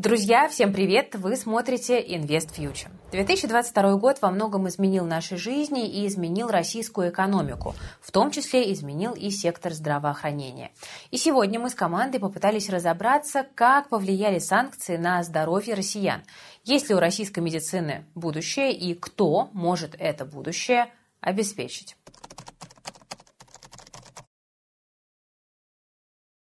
Друзья, всем привет! Вы смотрите Invest Future. 2022 год во многом изменил наши жизни и изменил российскую экономику, в том числе изменил и сектор здравоохранения. И сегодня мы с командой попытались разобраться, как повлияли санкции на здоровье россиян, есть ли у российской медицины будущее и кто может это будущее обеспечить.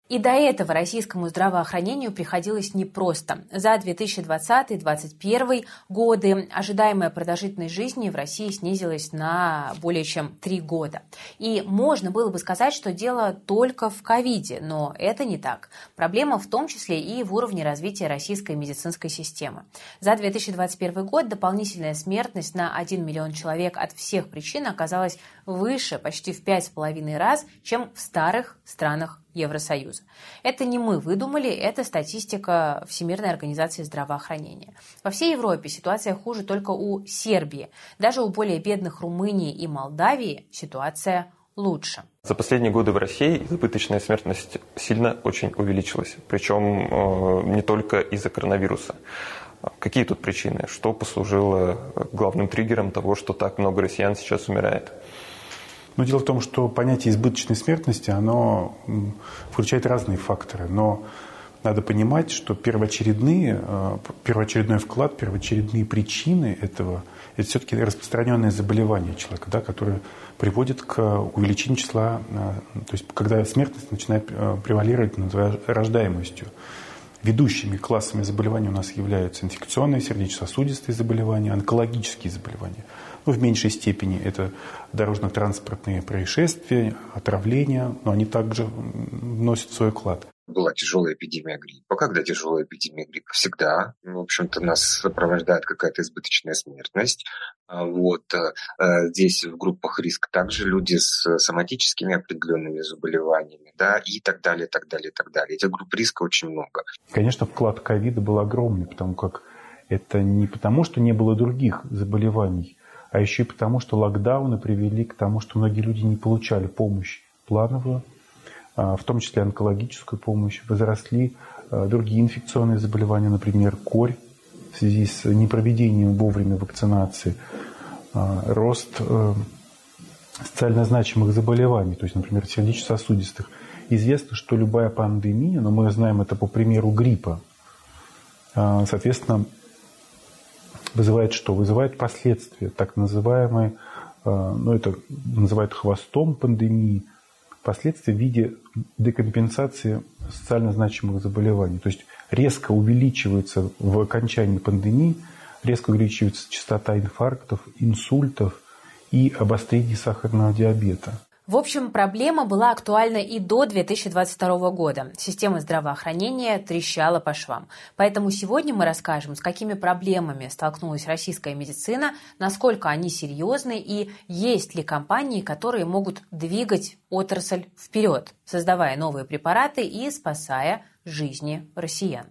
И до этого российскому здравоохранению приходилось непросто. За 2020-2021 годы ожидаемая продолжительность жизни в России снизилась на более чем три года. И можно было бы сказать, что дело только в ковиде, но это не так. Проблема в том числе и в уровне развития российской медицинской системы. За 2021 год дополнительная смертность на 1 миллион человек от всех причин оказалась выше почти в 5,5 раз, чем в старых странах Евросоюза. Это не мы выдумали, это статистика Всемирной организации здравоохранения. Во всей Европе ситуация хуже только у Сербии. Даже у более бедных Румынии и Молдавии ситуация лучше. За последние годы в России избыточная смертность сильно очень увеличилась. Причем э, не только из-за коронавируса. Какие тут причины? Что послужило главным триггером того, что так много россиян сейчас умирает? Но дело в том, что понятие избыточной смертности, оно включает разные факторы. Но надо понимать, что первоочередные, э, первоочередной вклад, первоочередные причины этого – это все-таки распространенное заболевание человека, да, которое приводит к увеличению числа, э, то есть когда смертность начинает э, превалировать над рождаемостью. Ведущими классами заболеваний у нас являются инфекционные, сердечно-сосудистые заболевания, онкологические заболевания – ну, в меньшей степени это дорожно-транспортные происшествия, отравления, но они также вносят свой вклад была тяжелая эпидемия гриппа. Когда тяжелая эпидемия гриппа? Всегда. В общем-то, нас сопровождает какая-то избыточная смертность. А вот. Э, э, здесь в группах риск также люди с соматическими определенными заболеваниями, да, и так далее, так далее, так далее. Этих групп риска очень много. Конечно, вклад ковида был огромный, потому как это не потому, что не было других заболеваний, а еще и потому, что локдауны привели к тому, что многие люди не получали помощь плановую, а, в том числе онкологическую помощь, возросли а, другие инфекционные заболевания, например, корь в связи с непроведением вовремя вакцинации, а, рост э, социально значимых заболеваний, то есть, например, сердечно-сосудистых. Известно, что любая пандемия, но мы знаем это по примеру гриппа, соответственно, вызывает что? Вызывает последствия, так называемые, э, ну это называют хвостом пандемии, последствия в виде декомпенсации социально значимых заболеваний. То есть резко увеличивается в окончании пандемии, резко увеличивается частота инфарктов, инсультов и обострения сахарного диабета. В общем, проблема была актуальна и до 2022 года. Система здравоохранения трещала по швам. Поэтому сегодня мы расскажем, с какими проблемами столкнулась российская медицина, насколько они серьезны и есть ли компании, которые могут двигать отрасль вперед, создавая новые препараты и спасая жизни россиян.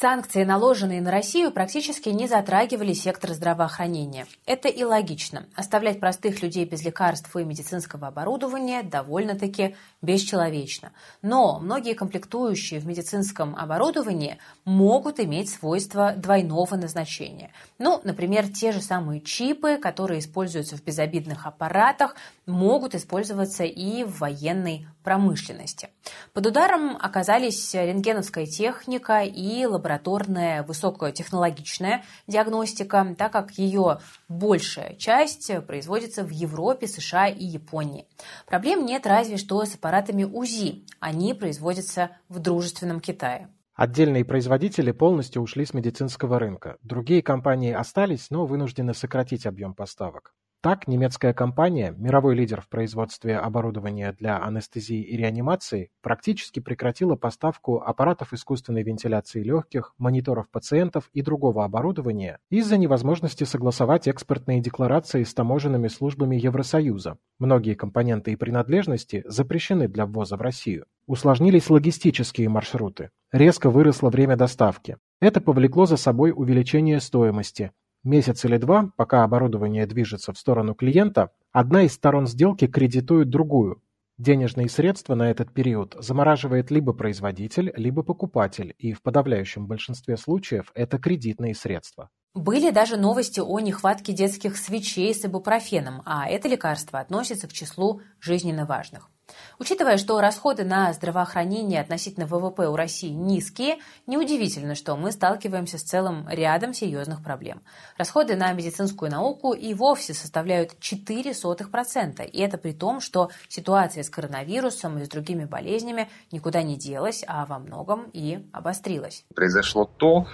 Санкции, наложенные на Россию, практически не затрагивали сектор здравоохранения. Это и логично. Оставлять простых людей без лекарств и медицинского оборудования довольно-таки бесчеловечно. Но многие комплектующие в медицинском оборудовании могут иметь свойства двойного назначения. Ну, например, те же самые чипы, которые используются в безобидных аппаратах, могут использоваться и в военной промышленности. Под ударом оказались рентгеновская техника и лабораторная высокотехнологичная диагностика, так как ее большая часть производится в Европе, США и Японии. Проблем нет разве что с аппаратами УЗИ. Они производятся в дружественном Китае. Отдельные производители полностью ушли с медицинского рынка. Другие компании остались, но вынуждены сократить объем поставок. Так, немецкая компания, мировой лидер в производстве оборудования для анестезии и реанимации, практически прекратила поставку аппаратов искусственной вентиляции легких, мониторов пациентов и другого оборудования из-за невозможности согласовать экспортные декларации с таможенными службами Евросоюза. Многие компоненты и принадлежности запрещены для ввоза в Россию. Усложнились логистические маршруты. Резко выросло время доставки. Это повлекло за собой увеличение стоимости, Месяц или два, пока оборудование движется в сторону клиента, одна из сторон сделки кредитует другую. Денежные средства на этот период замораживает либо производитель, либо покупатель, и в подавляющем большинстве случаев это кредитные средства. Были даже новости о нехватке детских свечей с ибупрофеном, а это лекарство относится к числу жизненно важных. Учитывая, что расходы на здравоохранение относительно ВВП у России низкие, неудивительно, что мы сталкиваемся с целым рядом серьезных проблем. Расходы на медицинскую науку и вовсе составляют 0,04%, и это при том, что ситуация с коронавирусом и с другими болезнями никуда не делась, а во многом и обострилась. Произошло то,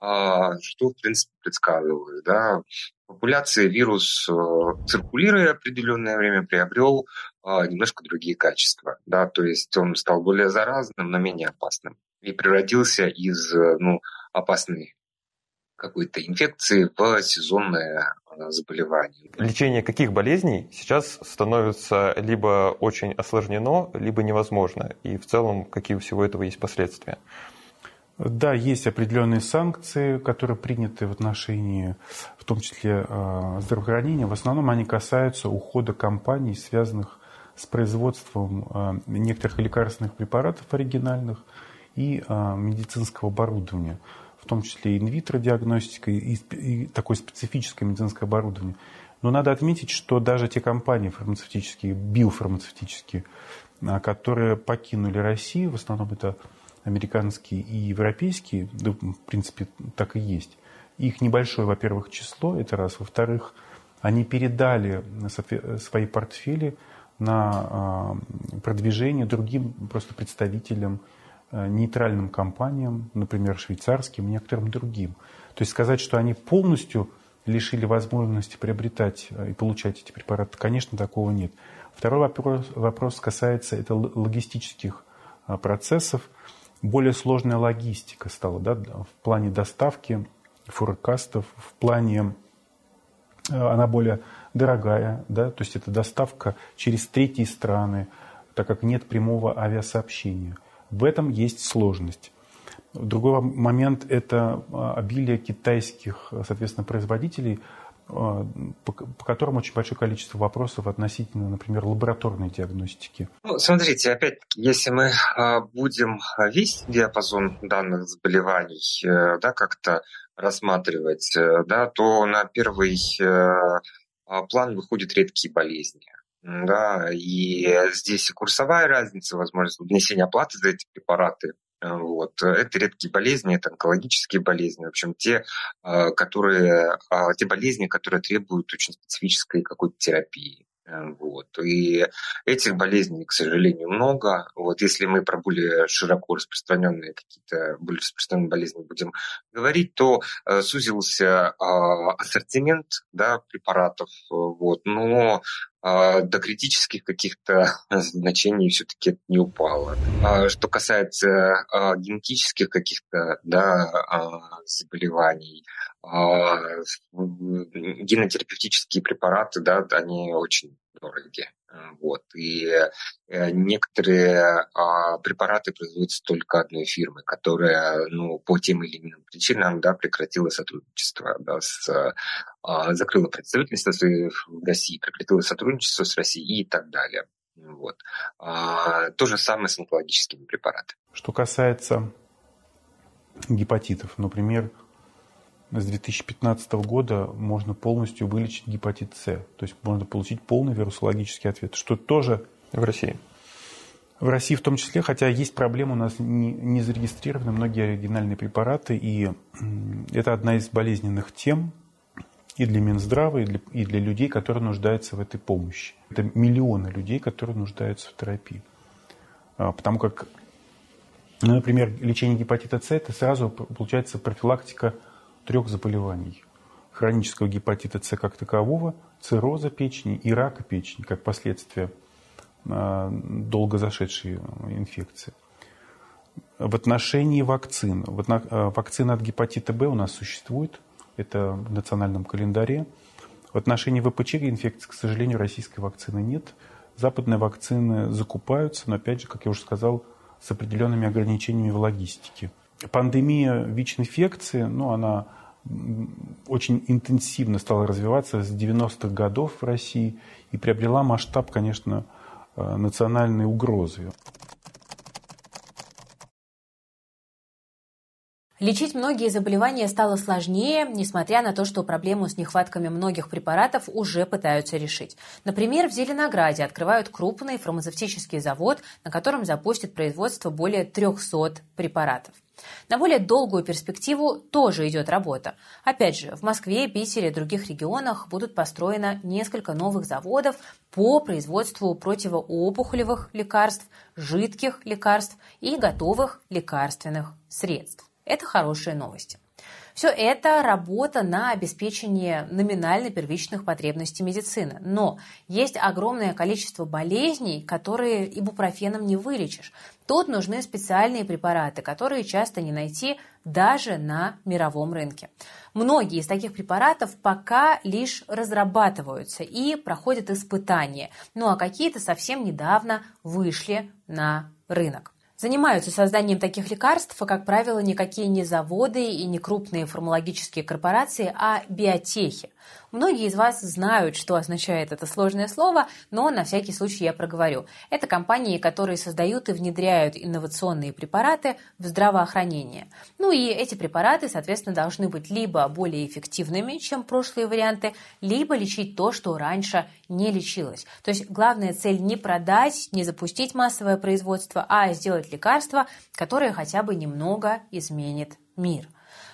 а, что, в принципе, предсказывалось. Да? Популяции вирус, э, циркулируя определенное время, приобрел немножко другие качества. Да? То есть он стал более заразным, но менее опасным. И превратился из э, ну, опасной какой-то инфекции в сезонное э, заболевание. Лечение каких болезней сейчас становится либо очень осложнено, либо невозможно? И в целом, какие у всего этого есть последствия? Да, есть определенные санкции, которые приняты в отношении, в том числе э, здравоохранения. В основном они касаются ухода компаний, связанных с производством э, некоторых лекарственных препаратов оригинальных и э, медицинского оборудования, в том числе инвитро диагностика и, такое специфическое медицинское оборудование. Но надо отметить, что даже те компании фармацевтические, биофармацевтические, которые покинули Россию, в основном это американские и европейские, да, в принципе, так и есть, их небольшое, во-первых, число, это раз. Во-вторых, они передали свои портфели на а, продвижение другим просто представителям, а, нейтральным компаниям, например, швейцарским некоторым другим. То есть сказать, что они полностью лишили возможности приобретать а, и получать эти препараты, конечно, такого нет. Второй вопрос, вопрос касается это логистических процессов более сложная логистика стала да, в плане доставки форкастов, в плане она более дорогая, да, то есть это доставка через третьи страны, так как нет прямого авиасообщения. В этом есть сложность. Другой момент – это э, обилие китайских, соответственно, производителей – а, по, которым очень большое количество вопросов относительно, например, лабораторной диагностики. Ну, смотрите, опять-таки, если мы а, будем весь диапазон данных заболеваний э, да, как-то рассматривать, э, да, то на первый э, а, план выходят редкие болезни. Да, и здесь и курсовая разница, возможность внесения оплаты за эти препараты Э, вот. Это редкие болезни, это онкологические болезни, в общем, те, э, которые, а, те болезни, которые требуют очень специфической какой-то терапии. Э, вот. И этих болезней, к сожалению, много. Вот если мы про более широко распространенные какие-то более распространенные болезни будем говорить, то э, сузился э, ассортимент да, препаратов. Вот. Но до критических каких-то значений все-таки не упало. А что касается а, генетических каких-то да, заболеваний, генотерапевтические препараты, да, они очень дороги. Вот. И э, некоторые а, препараты производятся только одной фирмы, которая ну, по тем или иным причинам да, прекратила сотрудничество, да, с, а, закрыла представительство в России, прекратила сотрудничество с Россией и так далее. Вот. А, то же самое с онкологическими препаратами. Что касается гепатитов, например, с 2015 года можно полностью вылечить гепатит С. То есть можно получить полный вирусологический ответ, что тоже в России. В России в том числе, хотя есть проблема, у нас не, не зарегистрированы многие оригинальные препараты, и это одна из болезненных тем и для Минздрава, и для, и для людей, которые нуждаются в этой помощи. Это миллионы людей, которые нуждаются в терапии. А, потому как, ну, например, лечение гепатита С – это сразу получается профилактика трех заболеваний. Хронического гепатита С как такового, цирроза печени и рака печени как последствия а, долго зашедшей инфекции. В отношении вакцин. А, вакцина от гепатита Б у нас существует. Это в национальном календаре. В отношении ВПЧ инфекции, к сожалению, российской вакцины нет. Западные вакцины закупаются, но опять же, как я уже сказал, с определенными ограничениями в логистике. Пандемия ВИЧ-инфекции, ну, она очень интенсивно стала развиваться с 90-х годов в России и приобрела масштаб, конечно, национальной угрозой. Лечить многие заболевания стало сложнее, несмотря на то, что проблему с нехватками многих препаратов уже пытаются решить. Например, в Зеленограде открывают крупный фармацевтический завод, на котором запустят производство более 300 препаратов. На более долгую перспективу тоже идет работа. Опять же, в Москве, Питере и других регионах будут построено несколько новых заводов по производству противоопухолевых лекарств, жидких лекарств и готовых лекарственных средств. Это хорошие новости. Все это работа на обеспечение номинально первичных потребностей медицины. Но есть огромное количество болезней, которые ибупрофеном не вылечишь. Тут нужны специальные препараты, которые часто не найти даже на мировом рынке. Многие из таких препаратов пока лишь разрабатываются и проходят испытания, ну а какие-то совсем недавно вышли на рынок. Занимаются созданием таких лекарств, как правило, никакие не заводы и не крупные фармакологические корпорации, а биотехи. Многие из вас знают, что означает это сложное слово, но на всякий случай я проговорю. Это компании, которые создают и внедряют инновационные препараты в здравоохранение. Ну и эти препараты, соответственно, должны быть либо более эффективными, чем прошлые варианты, либо лечить то, что раньше не лечилось. То есть главная цель не продать, не запустить массовое производство, а сделать лекарство, которое хотя бы немного изменит мир.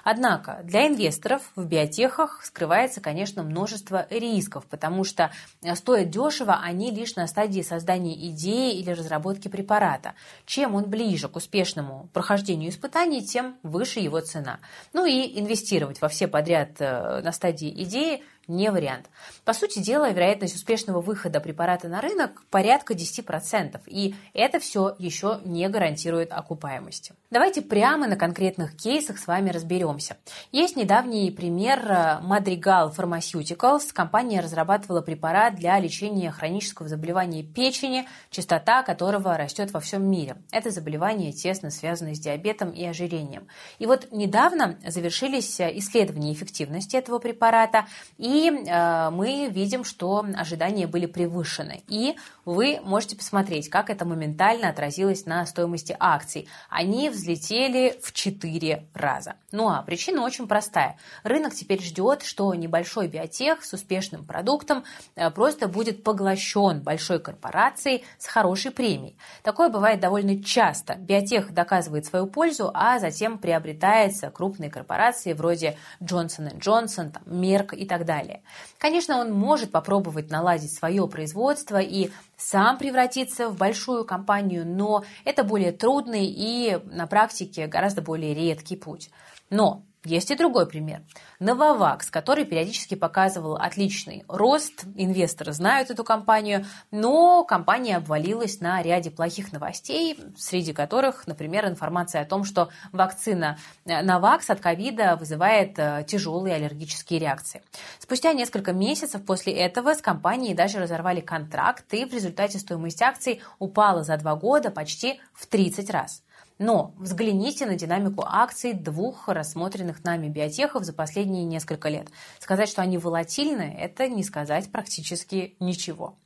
Однако для инвесторов в биотехах скрывается, конечно, множество рисков, потому что э, стоят дешево они лишь на стадии создания идеи или разработки препарата. Чем он ближе к успешному прохождению испытаний, тем выше его цена. Ну и инвестировать во все подряд э, на стадии идеи не вариант. По сути дела, вероятность успешного выхода препарата на рынок порядка 10%, и это все еще не гарантирует окупаемости. Давайте прямо на конкретных кейсах с вами разберемся. Есть недавний пример э, Madrigal Pharmaceuticals. Компания разрабатывала препарат для лечения хронического заболевания печени, частота которого растет во всем мире. Это заболевание тесно связано с диабетом и ожирением. И вот недавно завершились э, исследования эффективности этого препарата, и э, мы видим, что ожидания были превышены. И вы можете посмотреть, как это моментально отразилось на стоимости акций. Они взлетели в 4 раза. Ну а причина очень простая. Рынок теперь ждет, что небольшой биотех с успешным продуктом э, просто будет поглощен большой корпорацией с хорошей премией. Такое бывает довольно часто. Биотех доказывает свою пользу, а затем приобретается крупные корпорации вроде Johnson Johnson, Merck и так далее далее. Конечно, он может попробовать наладить свое производство и сам превратиться в большую компанию, но это более трудный и на практике гораздо более редкий путь. Но есть и другой пример. Novavax, который периодически показывал отличный рост. Инвесторы знают эту компанию, но компания обвалилась на ряде плохих новостей, среди которых, например, информация о том, что вакцина Novavax от ковида вызывает э, тяжелые аллергические реакции. Спустя несколько месяцев после этого с компанией даже разорвали контракт, и в результате стоимость акций упала за два года почти в 30 раз. Но взгляните на динамику акций двух рассмотренных нами биотехов за последние несколько лет. Сказать, что они волатильны, это не сказать практически ничего.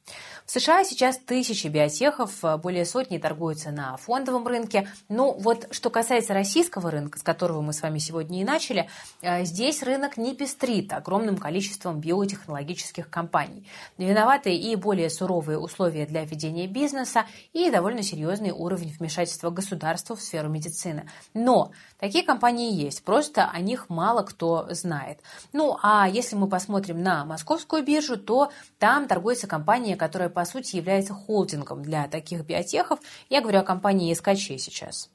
В США сейчас тысячи биотехов, более сотни торгуются на фондовом рынке. Ну вот что касается российского рынка, с которого мы с вами сегодня и начали, э, здесь рынок не пестрит огромным количеством биотехнологических компаний. Виноваты и более суровые условия для ведения бизнеса, и довольно серьезный уровень вмешательства государства в сферу медицины. Но такие компании есть, просто о них мало кто знает. Ну а если мы посмотрим на московскую биржу, то там торгуется компания, которая по сути является холдингом для таких биотехов. Я говорю о компании СКЧ сейчас.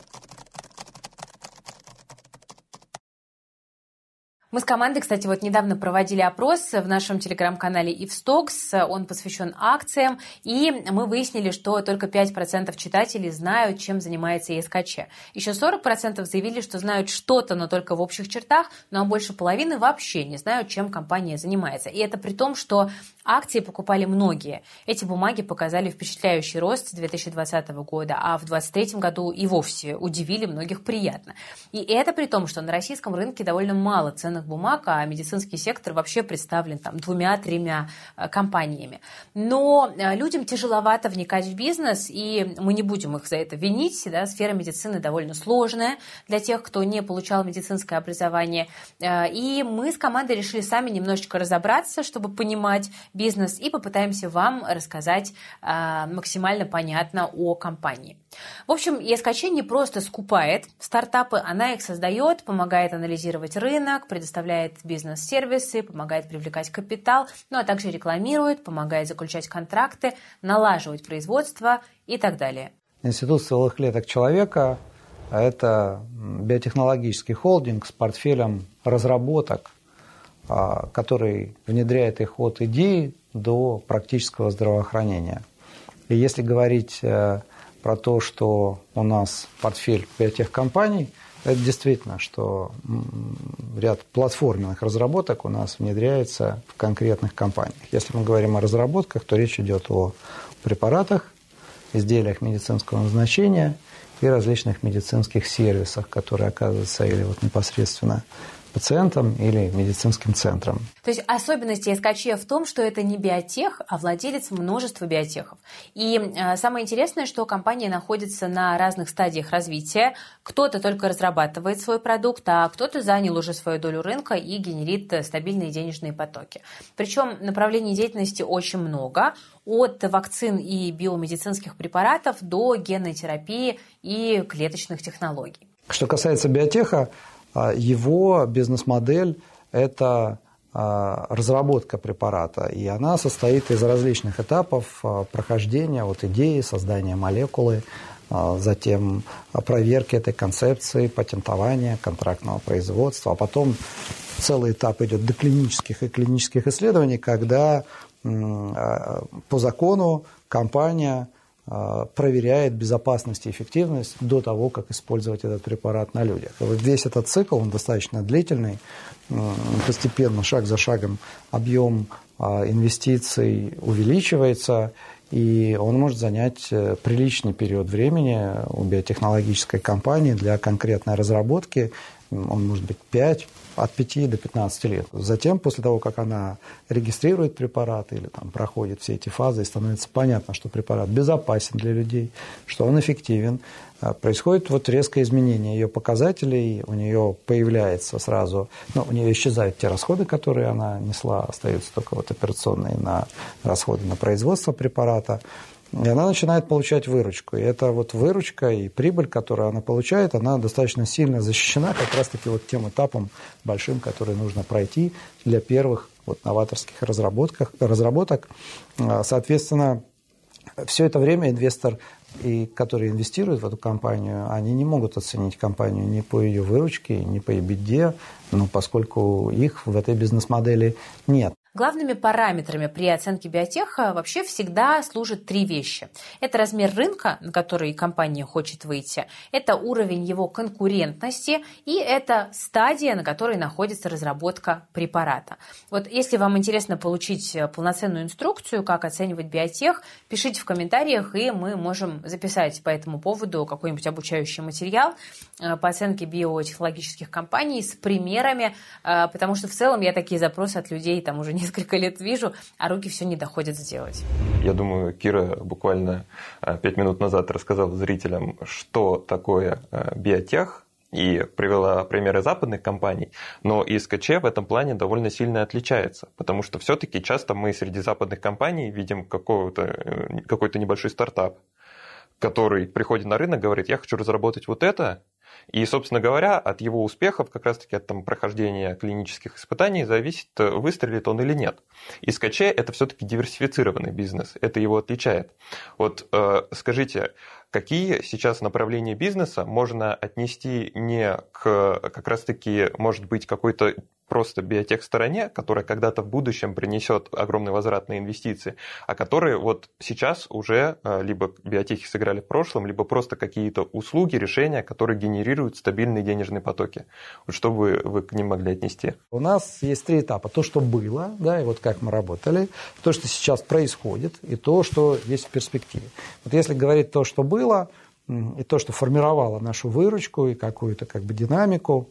Мы с командой, кстати, вот недавно проводили опрос в нашем телеграм-канале Ивстокс. Он посвящен акциям. И мы выяснили, что только 5% читателей знают, чем занимается ЕСКЧ. Еще 40% заявили, что знают что-то, но только в общих чертах. Ну а больше половины вообще не знают, чем компания занимается. И это при том, что акции покупали многие. Эти бумаги показали впечатляющий рост с 2020 года, а в 2023 году и вовсе удивили многих приятно. И это при том, что на российском рынке довольно мало ценных ценных бумаг, а медицинский сектор вообще представлен там двумя-тремя э, компаниями. Но э, людям тяжеловато вникать в бизнес, и мы не будем их за это винить. Да? Сфера медицины довольно сложная для тех, кто не получал медицинское образование. И мы с командой решили сами немножечко разобраться, чтобы понимать бизнес, и попытаемся вам рассказать максимально понятно о компании. В общем, ESKC не просто скупает стартапы, она их создает, помогает анализировать рынок, предоставляет бизнес-сервисы, помогает привлекать капитал, ну а также рекламирует, помогает заключать контракты, налаживать производство и так далее. Институт целых клеток человека – это биотехнологический холдинг с портфелем разработок, а, который внедряет их от идеи до практического здравоохранения. И если говорить э, про то, что у нас портфель биотехкомпаний, это действительно, что ряд платформенных разработок у нас внедряется в конкретных компаниях. Если мы говорим о разработках, то речь идет о препаратах, изделиях медицинского назначения и различных медицинских сервисах, которые оказываются или вот непосредственно пациентам или медицинским центрам. То есть особенность СКЧ в том, что это не биотех, а владелец множества биотехов. И э, самое интересное, что компания находится на разных стадиях развития. Кто-то только разрабатывает свой продукт, а кто-то занял уже свою долю рынка и генерит э, стабильные денежные потоки. Причем направлений деятельности очень много, от вакцин и биомедицинских препаратов до генной терапии и клеточных технологий. Что касается биотеха, его бизнес-модель – это а, разработка препарата, и она состоит из различных этапов а, прохождения от идеи, создания молекулы, затем проверки этой концепции, патентования, контрактного производства, а потом целый этап идет до клинических и клинических исследований, когда по закону компания а, проверяет безопасность и эффективность до того, как использовать этот препарат на людях. И вот весь этот цикл, он достаточно длительный, постепенно, шаг за шагом, объем а, инвестиций увеличивается, и он может занять э, приличный период времени у биотехнологической компании для конкретной разработки. Он может быть 5, от 5 до 15 лет. Затем, после того, как она регистрирует препарат или там, проходит все эти фазы, и становится понятно, что препарат безопасен для людей, что он эффективен, а, происходит вот резкое изменение ее показателей, у нее появляется сразу, ну, у нее исчезают те расходы, которые она несла, остаются только вот операционные на расходы на производство препарата, и она начинает получать выручку. И эта вот выручка и прибыль, которую она получает, она достаточно сильно защищена как раз-таки вот тем этапом большим, который нужно пройти для первых вот новаторских разработок. разработок. Соответственно, все это время инвестор, и, который инвестирует в эту компанию, они не могут оценить компанию ни по ее выручке, ни по EBITDA, ну, поскольку их в этой бизнес-модели нет. Главными параметрами при оценке биотеха вообще всегда служат три вещи. Это размер рынка, на который компания хочет выйти, это уровень его конкурентности и это стадия, на которой находится разработка препарата. Вот если вам интересно получить полноценную инструкцию, как оценивать биотех, пишите в комментариях, и мы можем записать по этому поводу какой-нибудь обучающий материал э, по оценке биотехнологических компаний с примерами, э, потому что в целом я такие запросы от людей там уже несколько лет вижу, а руки все не доходят сделать. Я думаю, Кира буквально а, пять минут назад рассказала зрителям, что такое а, биотех, и привела примеры западных компаний, но ИСКЧ в этом плане довольно сильно отличается, потому что все-таки часто мы среди западных компаний видим какой-то э, какой небольшой стартап, который приходит на рынок, говорит, я хочу разработать вот это, и, собственно говоря, от его успехов, как раз-таки от там, прохождения клинических испытаний, зависит, э, выстрелит он или нет. И СКЧ – это все-таки диверсифицированный бизнес, это его отличает. Вот э, скажите, какие сейчас направления бизнеса можно отнести не к, как раз-таки, может быть, какой-то просто биотех-стороне, которая когда-то в будущем принесет огромный возврат на инвестиции, а которые вот сейчас уже э, либо биотехи сыграли в прошлом, либо просто какие-то услуги, решения, которые генерируют стабильные денежные потоки. Вот что вы, вы к ним могли отнести? У нас есть три этапа. То, что было, да, и вот как мы работали, то, что сейчас происходит, и то, что есть в перспективе. Вот если говорить то, что было, и то, что формировало нашу выручку и какую-то как бы динамику,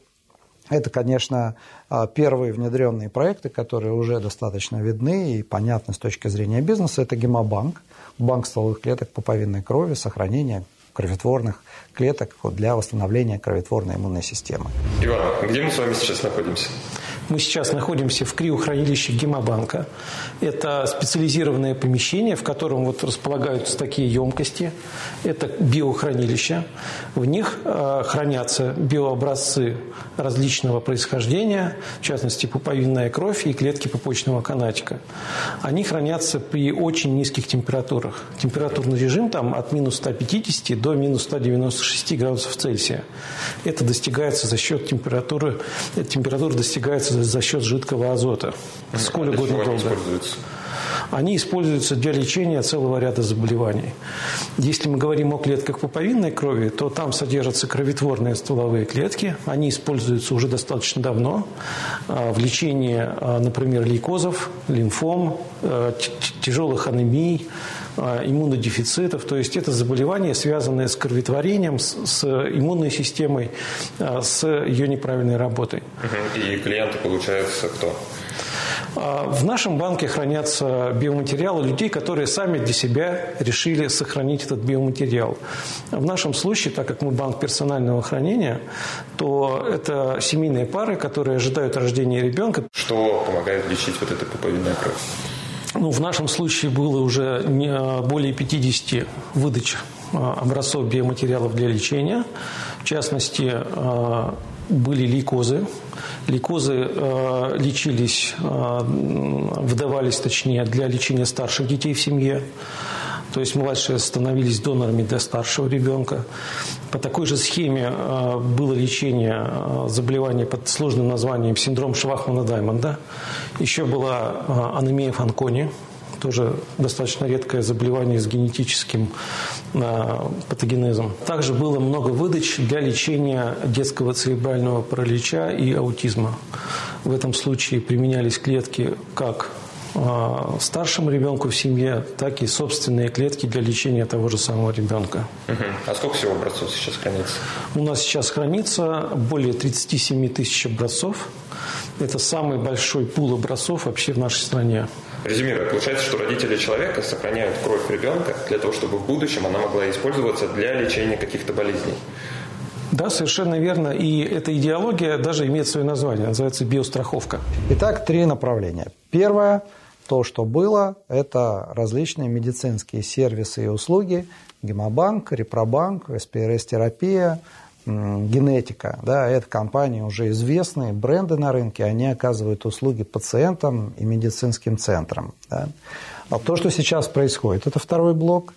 Это, конечно, а, первые внедренные проекты, которые уже достаточно видны и понятны с точки зрения бизнеса. Это гемобанк, банк стволовых клеток пуповинной крови, сохранение кроветворных клеток для восстановления кроветворной иммунной системы. Иван, где мы с вами сейчас находимся? Мы сейчас находимся в криохранилище Гемобанка. Это специализированное помещение, в котором вот располагаются такие емкости. Это биохранилища. В них э, хранятся биообразцы различного происхождения, в частности, пуповинная кровь и клетки пупочного канатика. Они хранятся при очень низких температурах. Температурный режим там от минус 150 до минус 196 градусов Цельсия. Это достигается за счет температуры, температура достигается за счет жидкого азота. Сколь угодно долго. Они используются для лечения целого ряда заболеваний. Если мы говорим о клетках пуповинной крови, то там содержатся кроветворные стволовые клетки. Они используются уже достаточно давно а, в лечении, а, например, лейкозов, лимфом, а, тяжелых анемий, иммунодефицитов. То есть это заболевания, связанные с кроветворением, с, с иммунной системой, с ее неправильной работой. И клиенты, получается, кто? А, в нашем банке хранятся биоматериалы людей, которые сами для себя решили сохранить этот биоматериал. В нашем случае, так как мы банк персонального хранения, то это семейные пары, которые ожидают рождения ребенка. Что помогает лечить вот эта пуповинная кровь? Ну, в нашем случае было уже более 50 выдач а, образцов биоматериалов для лечения. В частности, а, были лейкозы. Лейкозы лечились, выдавались, точнее, для лечения старших детей в семье. То есть младшие становились донорами для старшего ребенка. По такой же схеме было лечение э, заболевания под сложным названием синдром Швахмана-Даймонда. Еще была э, анемия Фанкони – тоже достаточно редкое заболевание с генетическим а, патогенезом. Также было много выдач для лечения детского церебрального паралича и аутизма. В этом случае применялись клетки как а, старшему ребенку в семье, так и собственные клетки для лечения того же самого ребенка. Угу. А сколько всего образцов сейчас хранится? У нас сейчас хранится более 37 тысяч образцов. Это самый большой пул образцов вообще в нашей стране. Резюмируя, получается, что родители человека сохраняют кровь ребенка для того, чтобы в будущем она могла использоваться для лечения каких-то болезней. Да, совершенно верно. И эта идеология даже имеет свое название, называется биостраховка. Итак, три направления. Первое, то, что было, это различные медицинские сервисы и услуги, гемобанк, репробанк, СПРС-терапия, генетика, да, это компании уже известные, бренды на рынке, они оказывают услуги пациентам и медицинским центрам. Да. А то, что сейчас происходит, это второй блок,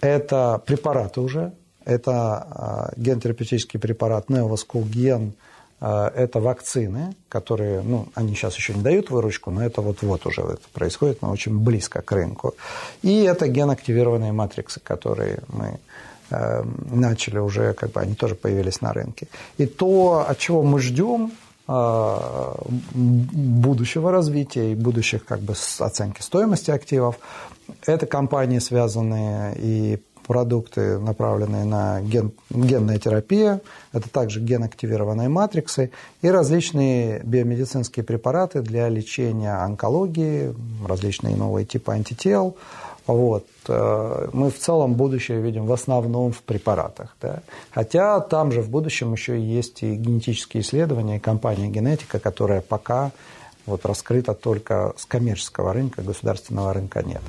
это препараты уже, это а, гентерапевтический препарат Neovascul а, это вакцины, которые, ну, они сейчас еще не дают выручку, но это вот-вот уже это происходит, но очень близко к рынку. И это генактивированные матриксы, которые мы начали уже, как бы они тоже появились на рынке. И то, от чего мы ждем э, будущего развития и будущих как бы оценки стоимости активов, это компании, связанные и продукты, направленные на ген, генная терапия, это также генактивированные матриксы и различные биомедицинские препараты для лечения онкологии, различные новые типы антител, вот. Э, мы в целом будущее видим в основном в препаратах. Да? Хотя там же в будущем еще есть и генетические исследования, и компания «Генетика», которая пока вот раскрыто только с коммерческого рынка, государственного рынка нет.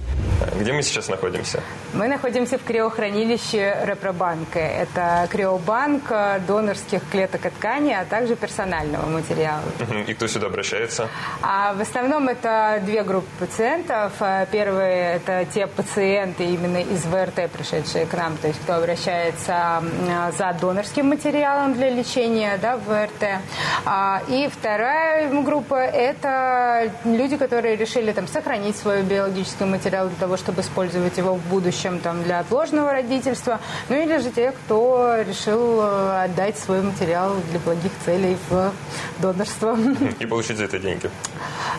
Где мы сейчас находимся? Мы находимся в криохранилище Репробанка. Это криобанк донорских клеток и тканей, а также персонального материала. И кто сюда обращается? А в основном это две группы пациентов. Первые – это те пациенты именно из ВРТ, пришедшие к нам, то есть кто обращается за донорским материалом для лечения да, в ВРТ. А, и вторая группа – это это люди, которые решили там, сохранить свой биологический материал для того, чтобы использовать его в будущем там, для отложенного родительства. Ну или же те, кто решил э, отдать свой материал для благих целей в донорство. И получить за это деньги.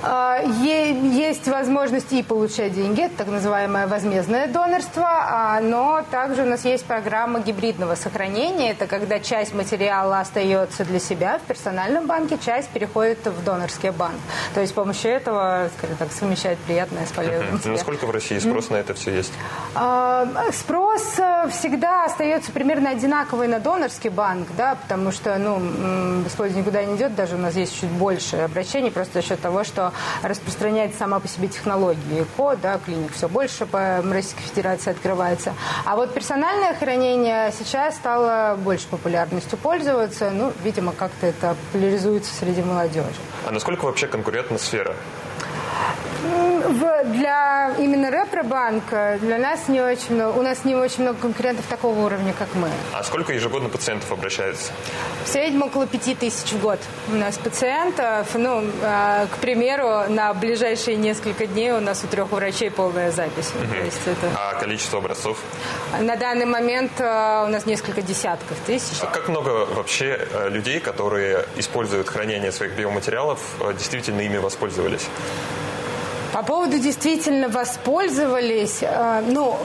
А, есть возможность и получать деньги, это так называемое возмездное донорство, а, но также у нас есть программа гибридного сохранения. Это когда часть материала остается для себя в персональном банке, часть переходит в донорский банк. То есть с помощью этого, скажем так, совмещать приятное с полезным. Uh-huh. Насколько в России спрос mm. на это все есть? А, спрос э, всегда остается примерно одинаковый на донорский банк, да, потому что, ну, использование никуда не идет, даже у нас есть чуть больше обращений, просто за счет того, что распространяется сама по себе технология ЭКО, да, клиник все больше по Российской Федерации открывается. А вот персональное хранение сейчас стало больше популярностью пользоваться, ну, видимо, как-то это популяризуется среди молодежи. А насколько вообще конкурентна сфера? В, для именно рэпробанка для нас не очень много, у нас не очень много конкурентов такого уровня, как мы. А сколько ежегодно пациентов обращается? В среднем около пяти тысяч в год у нас пациентов. Ну, э, к примеру, на ближайшие несколько дней у нас у трех врачей полная запись. Угу. То есть это... А количество образцов? На данный момент э, у нас несколько десятков тысяч. А как много вообще э, людей, которые используют хранение своих биоматериалов, э, действительно ими воспользовались? По поводу действительно воспользовались, э, ну,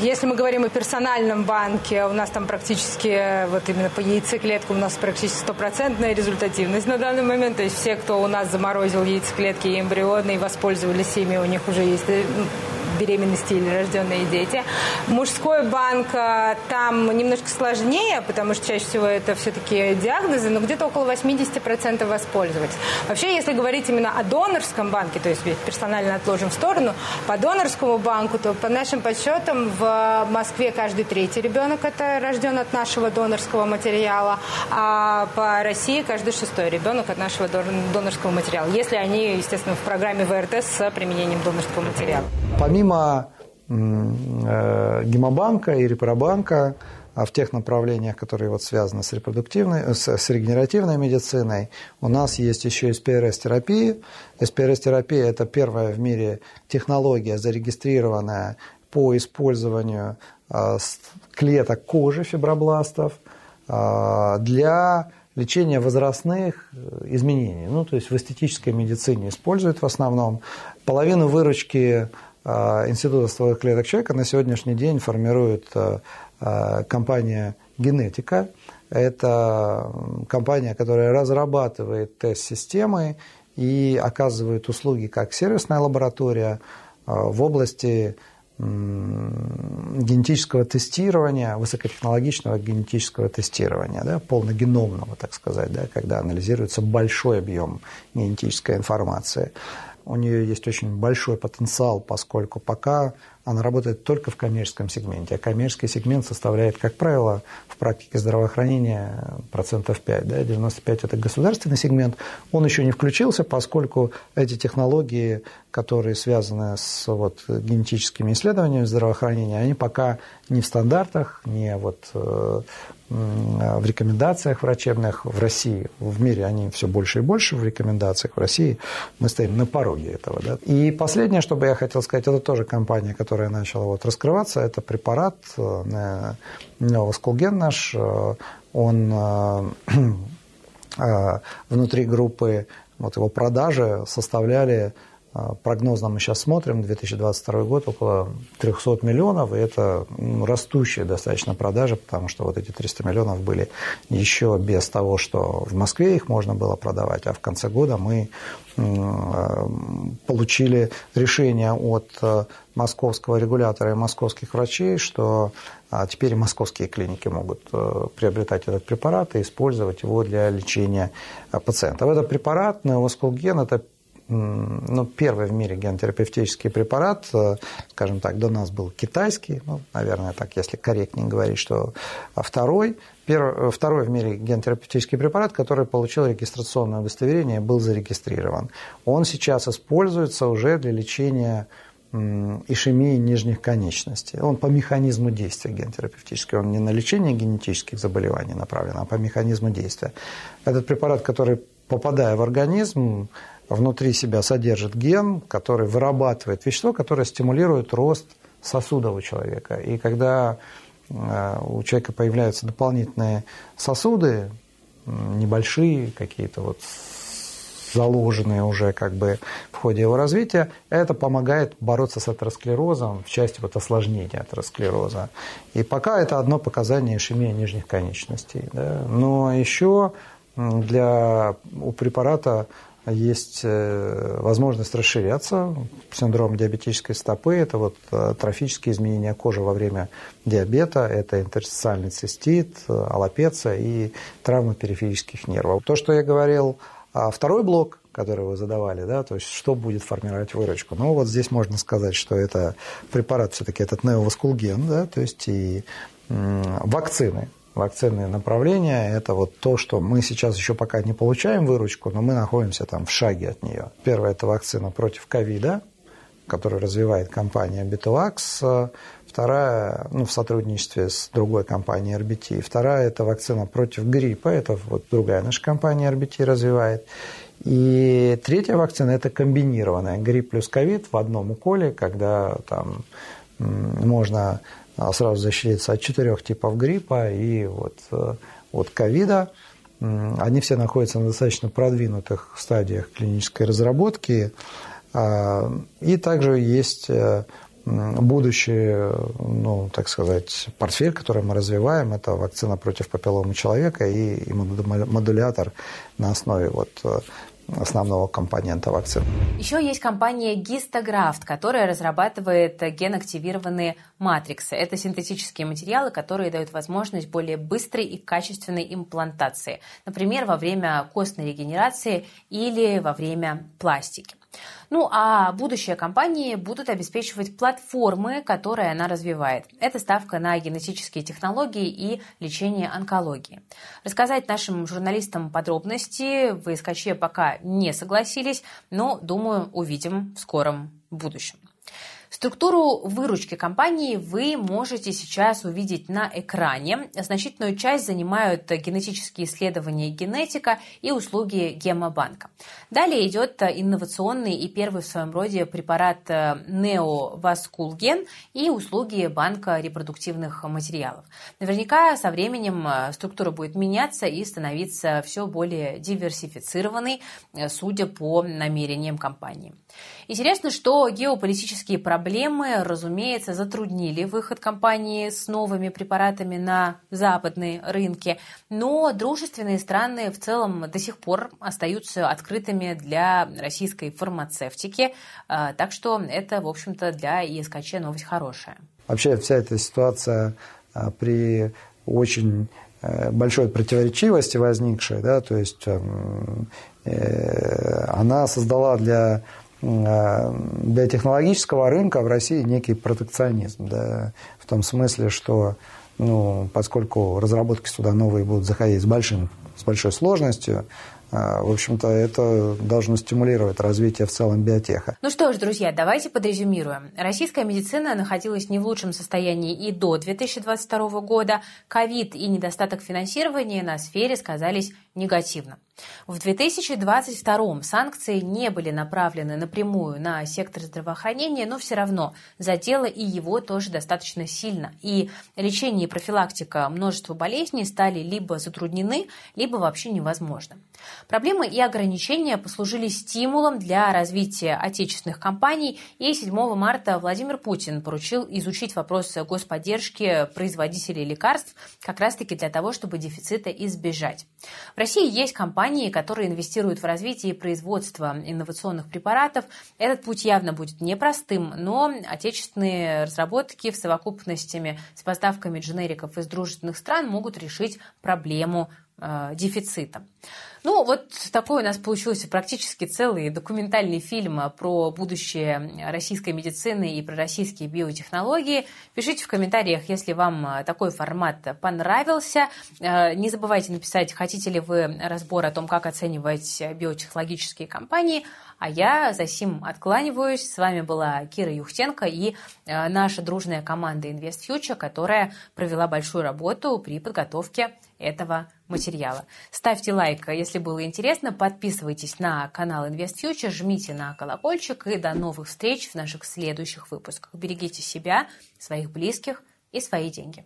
если мы говорим о персональном банке, у нас там практически, вот именно по яйцеклеткам у нас практически стопроцентная результативность на данный момент. То есть все, кто у нас заморозил яйцеклетки и эмбрионы и воспользовались ими, у них уже есть э, беременности или рожденные дети. Мужской банк э, там немножко сложнее, потому что чаще всего это все-таки диагнозы, но где-то около 80% воспользовались. Вообще, если говорить именно о донорском банке, то есть персонально отложим в сторону, по донорскому банку, то по нашим подсчетам в Москве каждый третий ребенок это рожден от нашего донорского материала, а по России каждый шестой ребенок от нашего донорского материала, если они, естественно, в программе ВРТ с применением донорского материала. Помимо э, гемобанка и репробанка, а в тех направлениях, которые вот связаны с репродуктивной, с, с регенеративной медициной, у нас есть еще СПРС-терапия. СПРС-терапия – это первая в мире технология, зарегистрированная по использованию э, клеток кожи фибробластов э, для лечения возрастных изменений. Ну, то есть в эстетической медицине используют в основном. Половину выручки Института стволовых клеток человека на сегодняшний день формирует а, а, компания «Генетика». Это компания, которая разрабатывает тест-системы и оказывает услуги как сервисная лаборатория в области генетического тестирования, высокотехнологичного генетического тестирования, да, полногеномного, так сказать, да, когда анализируется большой объем генетической информации. У нее есть очень большой потенциал, поскольку пока она работает только в коммерческом сегменте, а коммерческий сегмент составляет, как правило, в практике здравоохранения процентов 5, да, 95 – это государственный сегмент. Он еще не включился, поскольку эти технологии, которые связаны с вот, генетическими исследованиями здравоохранения, они пока не в стандартах, не вот, э, в рекомендациях врачебных в России, в мире они все больше и больше в рекомендациях, в России мы стоим на пороге этого. Да? И последнее, что бы я хотел сказать, это тоже компания, которая начала вот раскрываться, это препарат э, Новоскулген наш, э, он э, внутри группы, вот его продажи составляли а, прогнозно мы сейчас смотрим, 2022 год около 300 миллионов, и это растущая достаточно продажа, потому что вот эти 300 миллионов были еще без того, что в Москве их можно было продавать, а в конце года мы а, получили решение от а, московского регулятора и московских врачей, что теперь московские клиники могут приобретать этот препарат и использовать его для лечения пациентов. Этот препарат, Неоскулген, это ну, первый в мире генотерапевтический препарат, э, скажем так, до нас был китайский, ну, наверное, так, если корректнее говорить, что а второй, первый, э, второй в мире генотерапевтический препарат, который получил регистрационное удостоверение, был зарегистрирован. Он сейчас используется уже для лечения ишемии нижних конечностей. Он по механизму действия генотерапевтический, он не на лечение генетических заболеваний направлен, а по механизму действия. Этот препарат, который попадая в организм, внутри себя содержит ген, который вырабатывает вещество, которое стимулирует рост сосудов у человека. И когда э, у человека появляются дополнительные сосуды, небольшие какие-то вот заложенные уже как бы в ходе его развития. Это помогает бороться с атеросклерозом в части вот осложнения атеросклероза. И пока это одно показание ишемии нижних конечностей. Да. Но еще для, у препарата есть э, возможность расширяться. Синдром диабетической стопы – это вот э, трофические изменения кожи во время диабета, это интерстициальный цистит, э, аллопеция и травмы периферических нервов. То, что я говорил, а второй блок, который вы задавали, да, то есть что будет формировать выручку. Ну, вот здесь можно сказать, что это препарат все-таки этот неоваскулген, да, то есть и вакцины вакцинные направления – это вот то, что мы сейчас еще пока не получаем выручку, но мы находимся там в шаге от нее. Первая – это вакцина против ковида, которую развивает компания Bituax. Вторая, ну, в сотрудничестве с другой компанией RBT. Вторая – это вакцина против гриппа, это вот другая наша компания RBT развивает. И третья вакцина – это комбинированная грипп плюс ковид в одном уколе, когда там можно сразу защититься от четырех типов гриппа и вот э, от ковида. Они все находятся на достаточно продвинутых стадиях клинической разработки. А, и также есть э, будущий, ну, так сказать, портфель, который мы развиваем, это вакцина против папилломы человека и модулятор на основе вот э, основного компонента вакцины. Еще есть компания Гистографт, которая разрабатывает генактивированные матриксы. Это синтетические материалы, которые дают возможность более быстрой и качественной имплантации, например, во время костной регенерации или во время пластики. Ну а будущее компании будут обеспечивать платформы, которые она развивает. Это ставка на генетические технологии и лечение онкологии. Рассказать нашим журналистам подробности в ИСКЧ пока не согласились, но, думаю, увидим в скором будущем. Структуру выручки компании вы можете сейчас увидеть на экране. Значительную часть занимают генетические исследования и генетика и услуги гемобанка. Далее идет инновационный и первый в своем роде препарат Неоваскулген и услуги банка репродуктивных материалов. Наверняка со временем структура будет меняться и становиться все более диверсифицированной, судя по намерениям компании. Интересно, что геополитические проблемы, разумеется, затруднили выход компании с новыми препаратами на западные рынки, но дружественные страны в целом до сих пор остаются открытыми для российской фармацевтики, а, так что это, в общем-то, для ИСКЧ новость хорошая. Вообще вся эта ситуация а, при очень э, большой противоречивости возникшей, да, то есть эм, э, она создала для для технологического рынка в России некий протекционизм, да, в том смысле, что ну, поскольку разработки сюда новые будут заходить с, большим, с большой сложностью, а, в общем-то, это должно стимулировать развитие в целом биотеха. Ну что ж, друзья, давайте подрезюмируем. Российская медицина находилась не в лучшем состоянии и до 2022 года. Ковид и недостаток финансирования на сфере сказались негативно. В 2022 санкции не были направлены напрямую на сектор здравоохранения, но все равно задело и его тоже достаточно сильно. И лечение и профилактика множества болезней стали либо затруднены, либо вообще невозможны. Проблемы и ограничения послужили стимулом для развития отечественных компаний, и 7 марта Владимир Путин поручил изучить вопрос господдержки производителей лекарств как раз-таки для того, чтобы дефицита избежать. России есть компании, которые инвестируют в развитие и производство инновационных препаратов. Этот путь явно будет непростым, но отечественные разработки в совокупности с поставками дженериков из дружественных стран могут решить проблему э, дефицита. Ну, вот такой у нас получился практически целый документальный фильм про будущее российской медицины и про российские биотехнологии. Пишите в комментариях, если вам такой формат понравился. Э, не забывайте написать, хотите ли вы разбор о том, как оценивать биотехнологические компании. А я за сим откланиваюсь. С вами была Кира Юхтенко и э, наша дружная команда Invest Future, которая провела большую работу при подготовке этого материала. Ставьте лайк, если было интересно, подписывайтесь на канал Invest Future, жмите на колокольчик и до новых встреч в наших следующих выпусках. Берегите себя, своих близких и свои деньги.